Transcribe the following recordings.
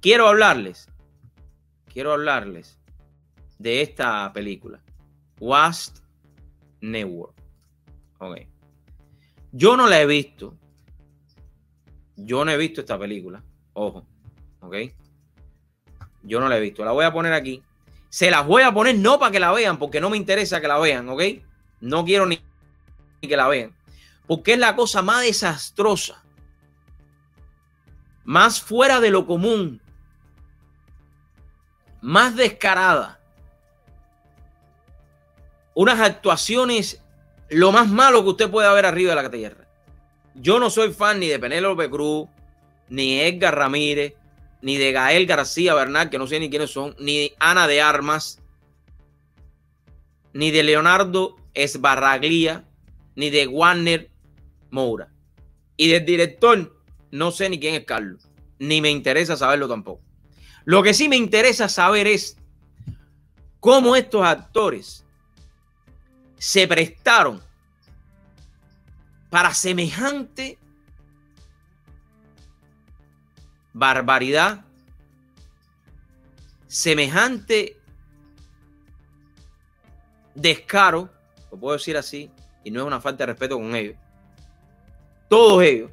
quiero hablarles, quiero hablarles de esta película, Wast Network. Ok. Yo no la he visto. Yo no he visto esta película. Ojo. Ok. Yo no la he visto. La voy a poner aquí. Se las voy a poner no para que la vean, porque no me interesa que la vean, ¿ok? No quiero ni, que la vean. Porque es la cosa más desastrosa, más fuera de lo común, más descarada. Unas actuaciones, lo más malo que usted pueda ver arriba de la tierra. Yo no soy fan ni de Penélope Cruz, ni Edgar Ramírez, ni de Gael García Bernal, que no sé ni quiénes son, ni Ana de Armas, ni de Leonardo Esbarraglia, ni de Warner Moura. Y del director, no sé ni quién es Carlos, ni me interesa saberlo tampoco. Lo que sí me interesa saber es cómo estos actores se prestaron para semejante barbaridad, semejante descaro, lo puedo decir así, y no es una falta de respeto con ellos. Todos ellos,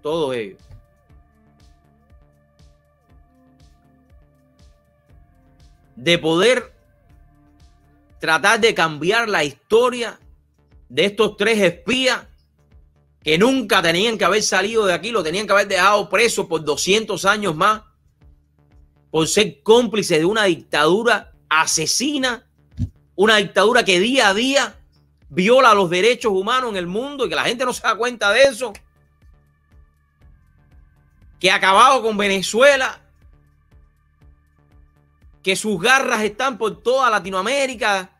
todos ellos. De poder tratar de cambiar la historia de estos tres espías que nunca tenían que haber salido de aquí, lo tenían que haber dejado preso por 200 años más, por ser cómplice de una dictadura asesina, una dictadura que día a día viola los derechos humanos en el mundo y que la gente no se da cuenta de eso, que ha acabado con Venezuela, que sus garras están por toda Latinoamérica,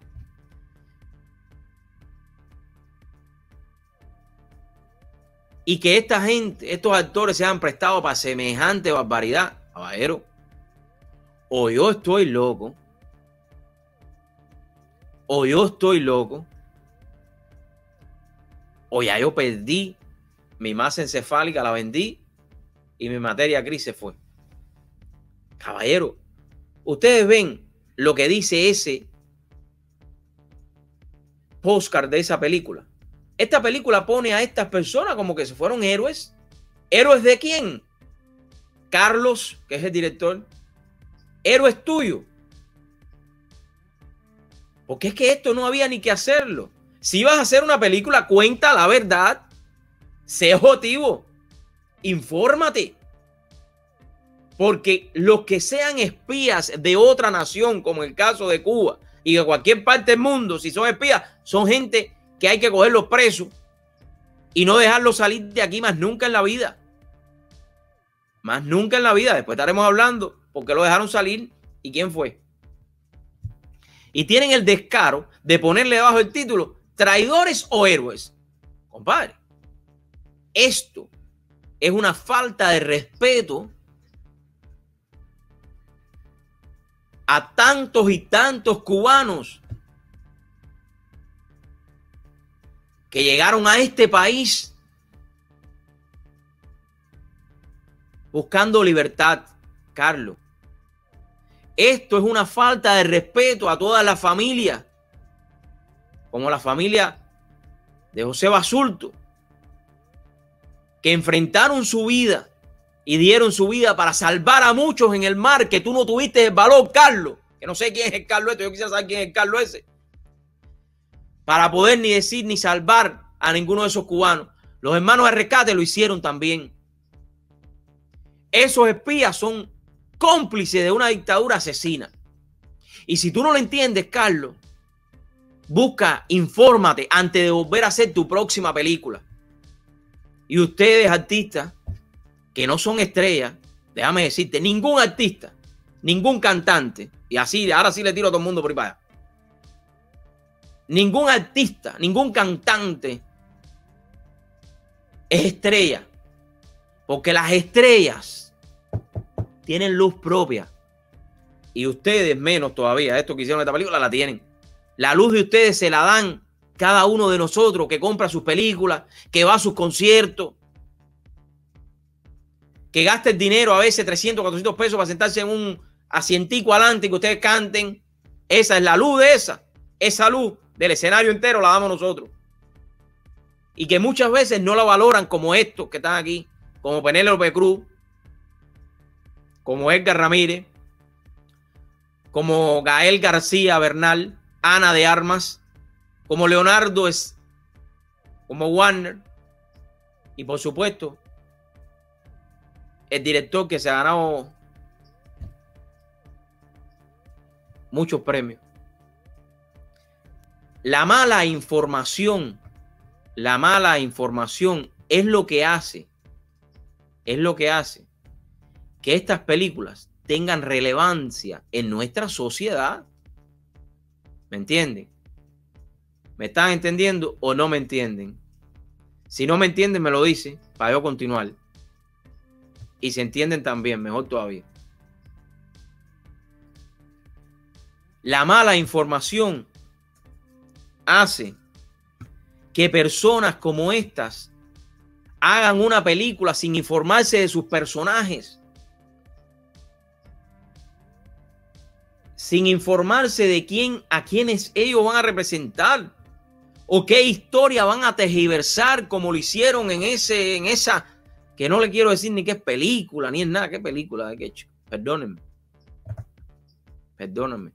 y que esta gente, estos actores se han prestado para semejante barbaridad, caballero, o yo estoy loco, o yo estoy loco, o ya yo perdí mi masa encefálica, la vendí y mi materia gris se fue. Caballero, ustedes ven lo que dice ese postcard de esa película. Esta película pone a estas personas como que se fueron héroes. ¿Héroes de quién? Carlos, que es el director. Héroes tuyo. Porque es que esto no había ni que hacerlo. Si vas a hacer una película, cuenta la verdad. Sé objetivo. Infórmate. Porque los que sean espías de otra nación, como el caso de Cuba y de cualquier parte del mundo, si son espías, son gente que hay que cogerlos presos y no dejarlos salir de aquí más nunca en la vida. Más nunca en la vida. Después estaremos hablando porque lo dejaron salir y quién fue. Y tienen el descaro de ponerle debajo el título traidores o héroes. Compadre, esto es una falta de respeto a tantos y tantos cubanos que llegaron a este país buscando libertad, Carlos. Esto es una falta de respeto a toda la familia, como la familia de José Basulto, que enfrentaron su vida y dieron su vida para salvar a muchos en el mar, que tú no tuviste el valor, Carlos, que no sé quién es el Carlos este, yo quisiera saber quién es el Carlos ese, para poder ni decir ni salvar a ninguno de esos cubanos. Los hermanos de rescate lo hicieron también. Esos espías son cómplices de una dictadura asesina. Y si tú no lo entiendes, Carlos, busca, infórmate antes de volver a hacer tu próxima película. Y ustedes, artistas, que no son estrellas, déjame decirte, ningún artista, ningún cantante, y así, ahora sí le tiro a todo el mundo por ahí para Ningún artista, ningún cantante es estrella. Porque las estrellas tienen luz propia. Y ustedes menos todavía. Esto que hicieron esta película la tienen. La luz de ustedes se la dan cada uno de nosotros que compra sus películas, que va a sus conciertos. Que gaste el dinero a veces 300, 400 pesos para sentarse en un asientico adelante y que ustedes canten. Esa es la luz de esa. Esa luz del escenario entero la damos nosotros. Y que muchas veces no la valoran como estos que están aquí, como Penélope Cruz, como Edgar Ramírez, como Gael García Bernal, Ana de Armas, como Leonardo es, como Warner, y por supuesto, el director que se ha ganado muchos premios. La mala información, la mala información es lo que hace, es lo que hace que estas películas tengan relevancia en nuestra sociedad. ¿Me entienden? ¿Me están entendiendo o no me entienden? Si no me entienden, me lo dicen para yo continuar. Y se entienden también, mejor todavía. La mala información hace que personas como estas hagan una película sin informarse de sus personajes sin informarse de quién, a quiénes ellos van a representar o qué historia van a tergiversar como lo hicieron en ese, en esa, que no le quiero decir ni qué película, ni es nada, qué película de qué hecho. Perdónenme. Perdónenme.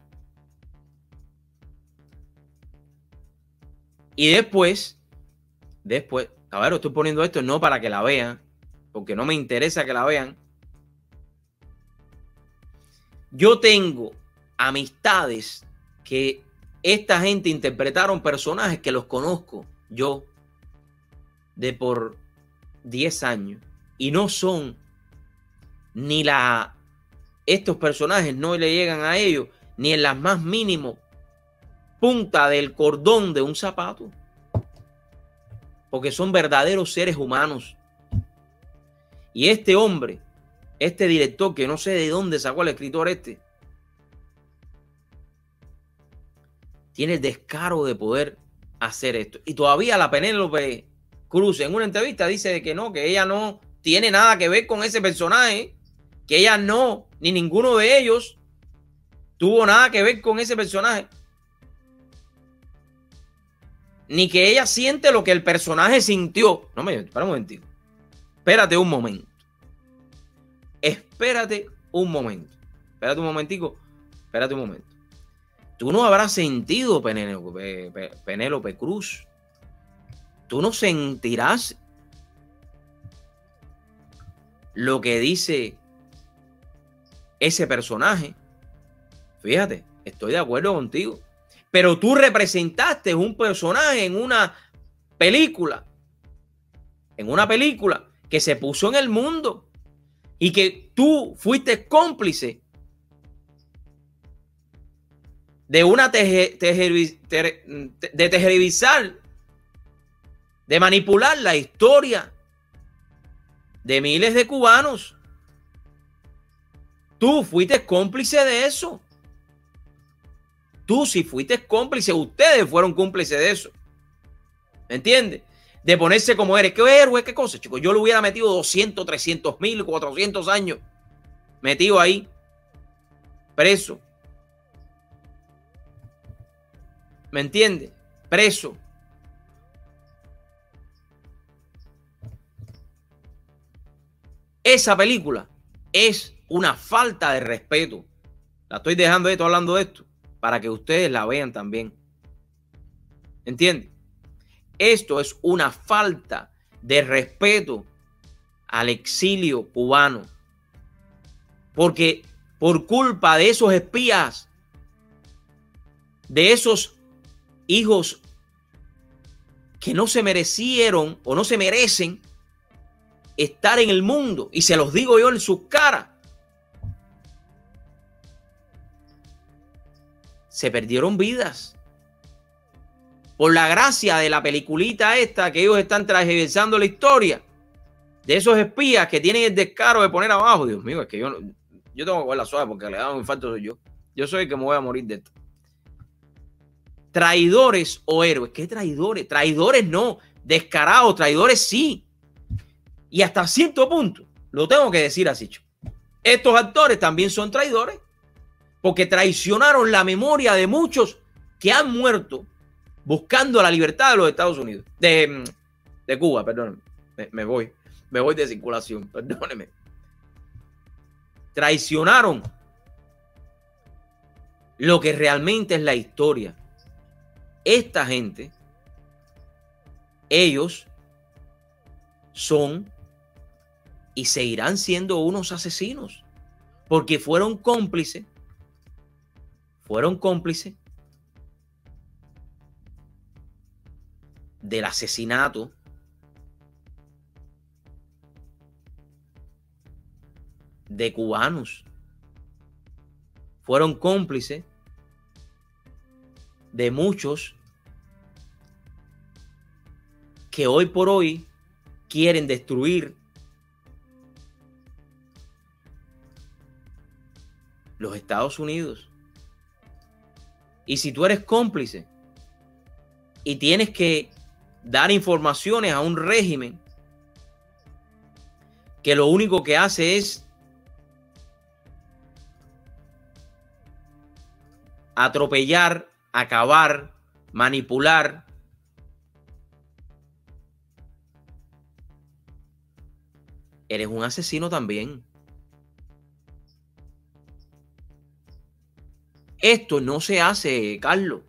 Y después, después, ver, estoy poniendo esto no para que la vean, porque no me interesa que la vean. Yo tengo amistades que esta gente interpretaron personajes que los conozco yo de por 10 años y no son ni la estos personajes no le llegan a ellos ni en las más mínimo punta del cordón de un zapato porque son verdaderos seres humanos y este hombre este director que no sé de dónde sacó el escritor este tiene el descaro de poder hacer esto. Y todavía la Penélope Cruz en una entrevista dice que no, que ella no tiene nada que ver con ese personaje, que ella no, ni ninguno de ellos tuvo nada que ver con ese personaje. Ni que ella siente lo que el personaje sintió. No me, espera un momentito. Espérate un momento. Espérate un momento. Espérate un momentico. Espérate un momento. Tú no habrás sentido Penélope, Penélope Cruz. Tú no sentirás lo que dice ese personaje. Fíjate, estoy de acuerdo contigo. Pero tú representaste un personaje en una película. En una película que se puso en el mundo. Y que tú fuiste cómplice de una de tejerivizar, de manipular la historia de miles de cubanos. Tú fuiste cómplice de eso. Tú sí fuiste cómplice, ustedes fueron cómplices de eso. ¿Me entiendes? De ponerse como eres. ¿Qué héroe? ¿Qué cosa, chicos? Yo le hubiera metido 200, 300 mil, 400 años metido ahí, preso. ¿Me entiende? Preso. Esa película es una falta de respeto. La estoy dejando esto hablando de esto para que ustedes la vean también. ¿Entiende? Esto es una falta de respeto al exilio cubano. Porque por culpa de esos espías, de esos hijos que no se merecieron o no se merecen estar en el mundo. Y se los digo yo en sus caras. Se perdieron vidas. Por la gracia de la peliculita esta que ellos están transversando la historia. De esos espías que tienen el descaro de poner abajo. Dios mío, es que yo, yo tengo que coger la suave porque le da un infarto soy yo. Yo soy el que me voy a morir de esto traidores o héroes. ¿Qué traidores? Traidores no, descarados, traidores sí. Y hasta cierto punto, Lo tengo que decir así. Estos actores también son traidores porque traicionaron la memoria de muchos que han muerto buscando la libertad de los Estados Unidos, de, de Cuba, perdón, me, voy, me voy de circulación, perdóneme. Traicionaron lo que realmente es la historia. Esta gente, ellos son y seguirán siendo unos asesinos, porque fueron cómplices, fueron cómplices del asesinato de cubanos. Fueron cómplices de muchos que hoy por hoy quieren destruir los Estados Unidos. Y si tú eres cómplice y tienes que dar informaciones a un régimen que lo único que hace es atropellar, acabar, manipular. Eres un asesino también. Esto no se hace, Carlos.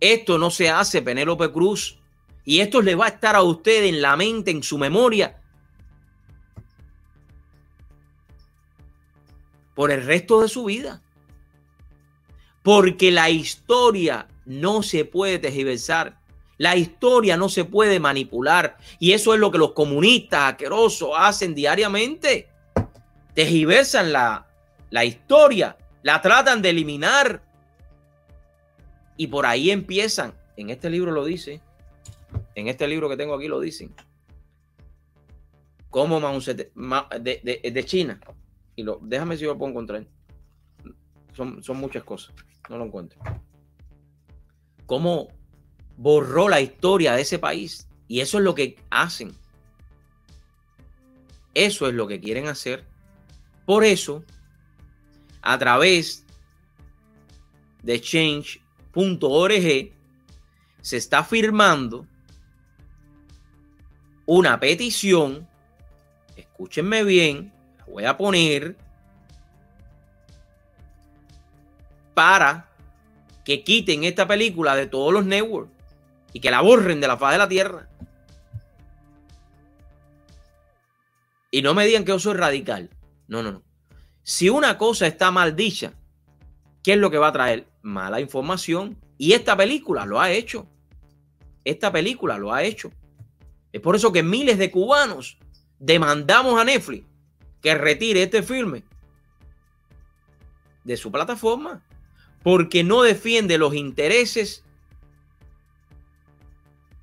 Esto no se hace, Penélope Cruz. Y esto le va a estar a usted en la mente, en su memoria, por el resto de su vida. Porque la historia no se puede tergiversar. La historia no se puede manipular. Y eso es lo que los comunistas asquerosos hacen diariamente. Tergiversan la, la historia. La tratan de eliminar. Y por ahí empiezan. En este libro lo dice en este libro que tengo aquí lo dicen, como de, de, China, y lo, déjame si yo lo puedo encontrar. Son, son muchas cosas, no lo encuentro. Cómo borró la historia de ese país. Y eso es lo que hacen. Eso es lo que quieren hacer. Por eso, a través de change.org, se está firmando una petición, escúchenme bien, voy a poner para que quiten esta película de todos los networks y que la borren de la faz de la tierra. Y no me digan que yo soy radical. No, no, no. Si una cosa está mal dicha, ¿qué es lo que va a traer? Mala información. Y esta película lo ha hecho. Esta película lo ha hecho. Es por eso que miles de cubanos demandamos a Netflix que retire este filme de su plataforma porque no defiende los intereses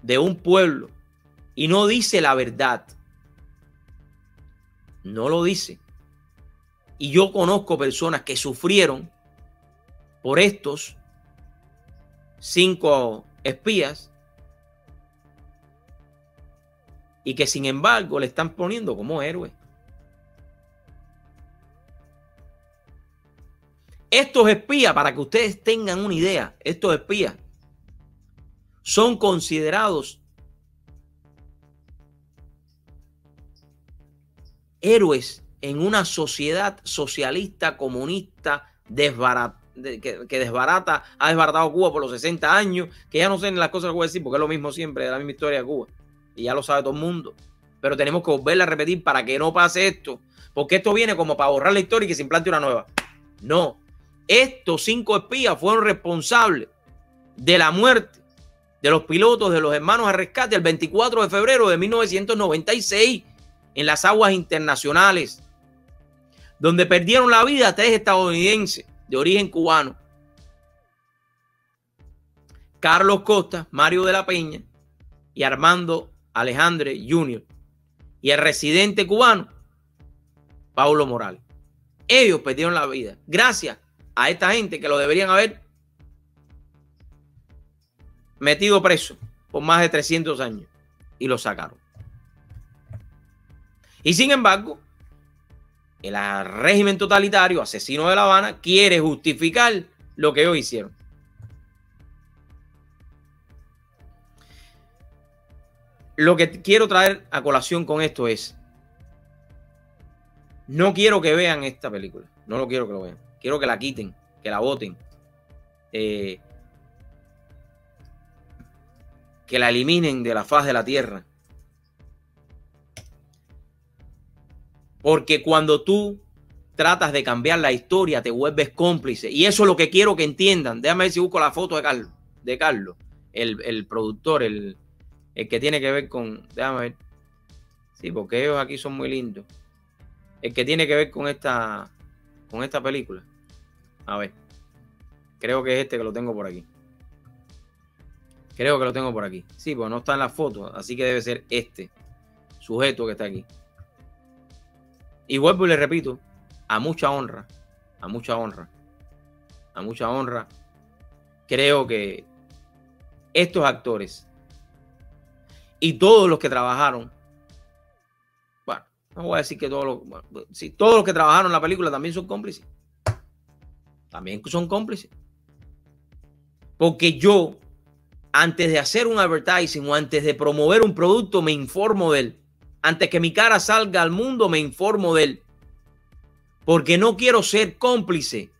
de un pueblo y no dice la verdad. No lo dice. Y yo conozco personas que sufrieron por estos cinco espías y que sin embargo le están poniendo como héroe. Estos espías, para que ustedes tengan una idea, estos espías son considerados héroes en una sociedad socialista, comunista, que, desbarata, ha desbaratado Cuba por los 60 años, que ya no sé las cosas que voy a decir, porque es lo mismo siempre, de la misma historia de Cuba y ya lo sabe todo el mundo. Pero tenemos que volverla a repetir para que no pase esto, porque esto viene como para borrar la historia y que se implante una nueva. No, estos cinco espías fueron responsables de la muerte de los pilotos de los hermanos a rescate el 24 de febrero de 1996 en las aguas internacionales, donde perdieron la vida tres estadounidenses de origen cubano. Carlos Costa, Mario de la Peña y Armando Alejandre Jr. y el residente cubano, Paulo Morales. Ellos perdieron la vida gracias a esta gente que lo deberían haber metido preso por más de 300 años y lo sacaron. Y sin embargo, el régimen totalitario, asesino de La Habana, quiere justificar lo que ellos hicieron. Lo que quiero traer a colación con esto es, no quiero que vean esta película, no lo quiero que lo vean, quiero que la quiten, que la voten, eh, que la eliminen de la faz de la tierra. Porque cuando tú tratas de cambiar la historia, te vuelves cómplice. Y eso es lo que quiero que entiendan. Déjame ver si busco la foto de Carlos, de Carlos el, productor, el, el que tiene que ver con. Déjame ver. Sí, porque ellos aquí son muy lindos. El que tiene que ver con esta. Con esta película. A ver. Creo que es este que lo tengo por aquí. Creo que lo tengo por aquí. Sí, pues no está en la foto. Así que debe ser este sujeto que está aquí. Y vuelvo y le repito, a mucha honra, a mucha honra, a mucha honra, creo que estos actores y todos los que trabajaron, bueno, no voy a decir que todos los, si todos los que trabajaron en la película también son cómplices. También son cómplices. Porque yo, antes de hacer un advertising o antes de promover un producto, me informo de él antes que mi cara salga al mundo, me informo de él. Porque no quiero ser cómplice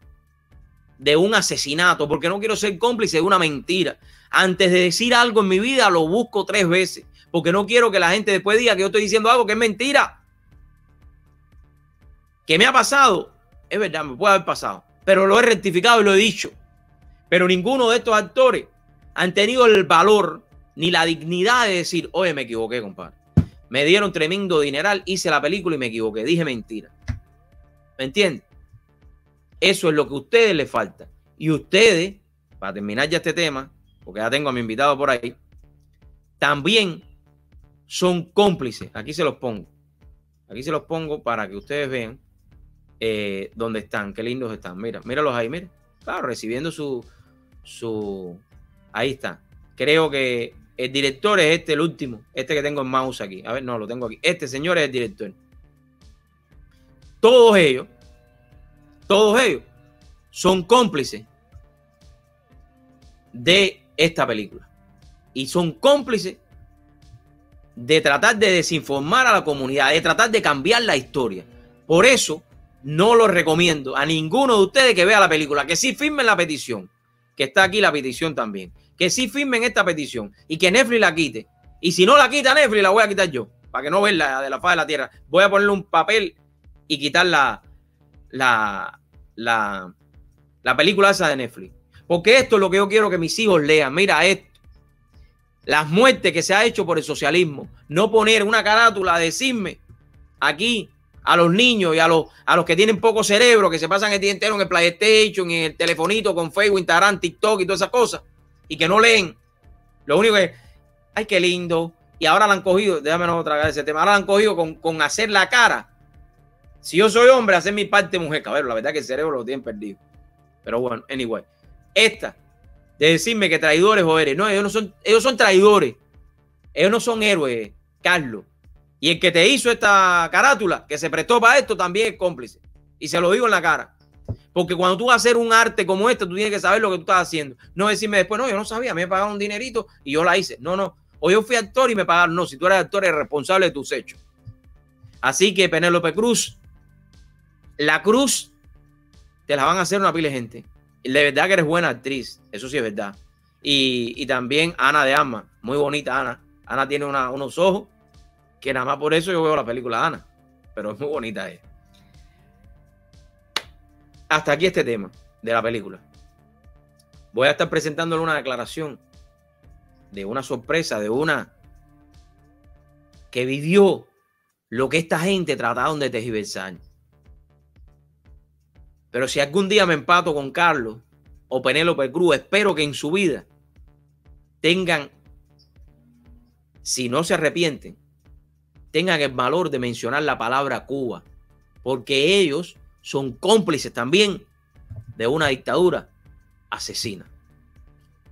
de un asesinato, porque no quiero ser cómplice de una mentira. Antes de decir algo en mi vida, lo busco tres veces, porque no quiero que la gente después diga que yo estoy diciendo algo que es mentira. ¿Qué me ha pasado? Es verdad, me puede haber pasado, pero lo he rectificado y lo he dicho. Pero ninguno de estos actores han tenido el valor ni la dignidad de decir, oye, me equivoqué, compadre. Me dieron tremendo dineral, hice la película y me equivoqué, dije mentira. ¿Me entiendes? Eso es lo que a ustedes les falta. Y ustedes, para terminar ya este tema, porque ya tengo a mi invitado por ahí, también son cómplices. Aquí se los pongo. Aquí se los pongo para que ustedes vean eh, dónde están, qué lindos están. Mira, míralos ahí, mira. Claro, recibiendo su, su... Ahí está. Creo que el director es este, el último. Este que tengo en mouse aquí. A ver, no, lo tengo aquí. Este señor es el director. Todos ellos, todos ellos son cómplices de esta película. Y son cómplices de tratar de desinformar a la comunidad, de tratar de cambiar la historia. Por eso no lo recomiendo a ninguno de ustedes que vea la película, que sí firmen la petición, que está aquí la petición también que sí firmen esta petición y que Netflix la quite. Y si no la quita Netflix, la voy a quitar yo, para que no verla de la faz de la tierra. Voy a ponerle un papel y quitar la, la, la, la película esa de Netflix. Porque esto es lo que yo quiero que mis hijos lean. Mira esto. Las muertes que se ha hecho por el socialismo. No poner una carátula, decirme aquí a los niños y a los, a los que tienen poco cerebro, que se pasan el día entero en el PlayStation, en el telefonito con Facebook, Instagram, TikTok y todas esas cosas y que no leen. Lo único es, ay, qué lindo. Y ahora la han cogido, déjame no tragar ese tema, ahora la han cogido con, hacer la cara. Si yo soy hombre, hacer mi parte mujer, cabrón, la verdad que el cerebro lo tienen perdido. Pero bueno, anyway. Esta, de decirme que traidores o eres. No, ellos no son, ellos son traidores. Ellos no son héroes, Carlos. Y el que te hizo esta carátula, que se prestó para esto, también es cómplice. Y se lo digo en la cara. Porque cuando tú vas a hacer un arte como este, tú tienes que saber lo que tú estás haciendo. No decirme después, no, yo no sabía, me pagaron un dinerito y yo la hice. No, no. O yo fui actor y me pagaron. No, si tú eres actor, eres responsable de tus hechos. Así que Penélope Cruz, la cruz te la van a hacer una pila gente. De verdad que eres buena actriz, eso sí es verdad. Y, también Ana de Ama, muy bonita Ana. Ana tiene unos ojos que nada más por eso yo veo la película de Ana. Pero es muy bonita ella hasta aquí este tema de la película. Voy a estar presentándole una declaración de una sorpresa, de una que vivió lo que esta gente trataron de tergiversar. Pero si algún día me empato con Carlos o Penélope Cruz, espero que en su vida tengan, si no se arrepienten, tengan el valor de mencionar la palabra Cuba, porque ellos son cómplices también de una dictadura asesina.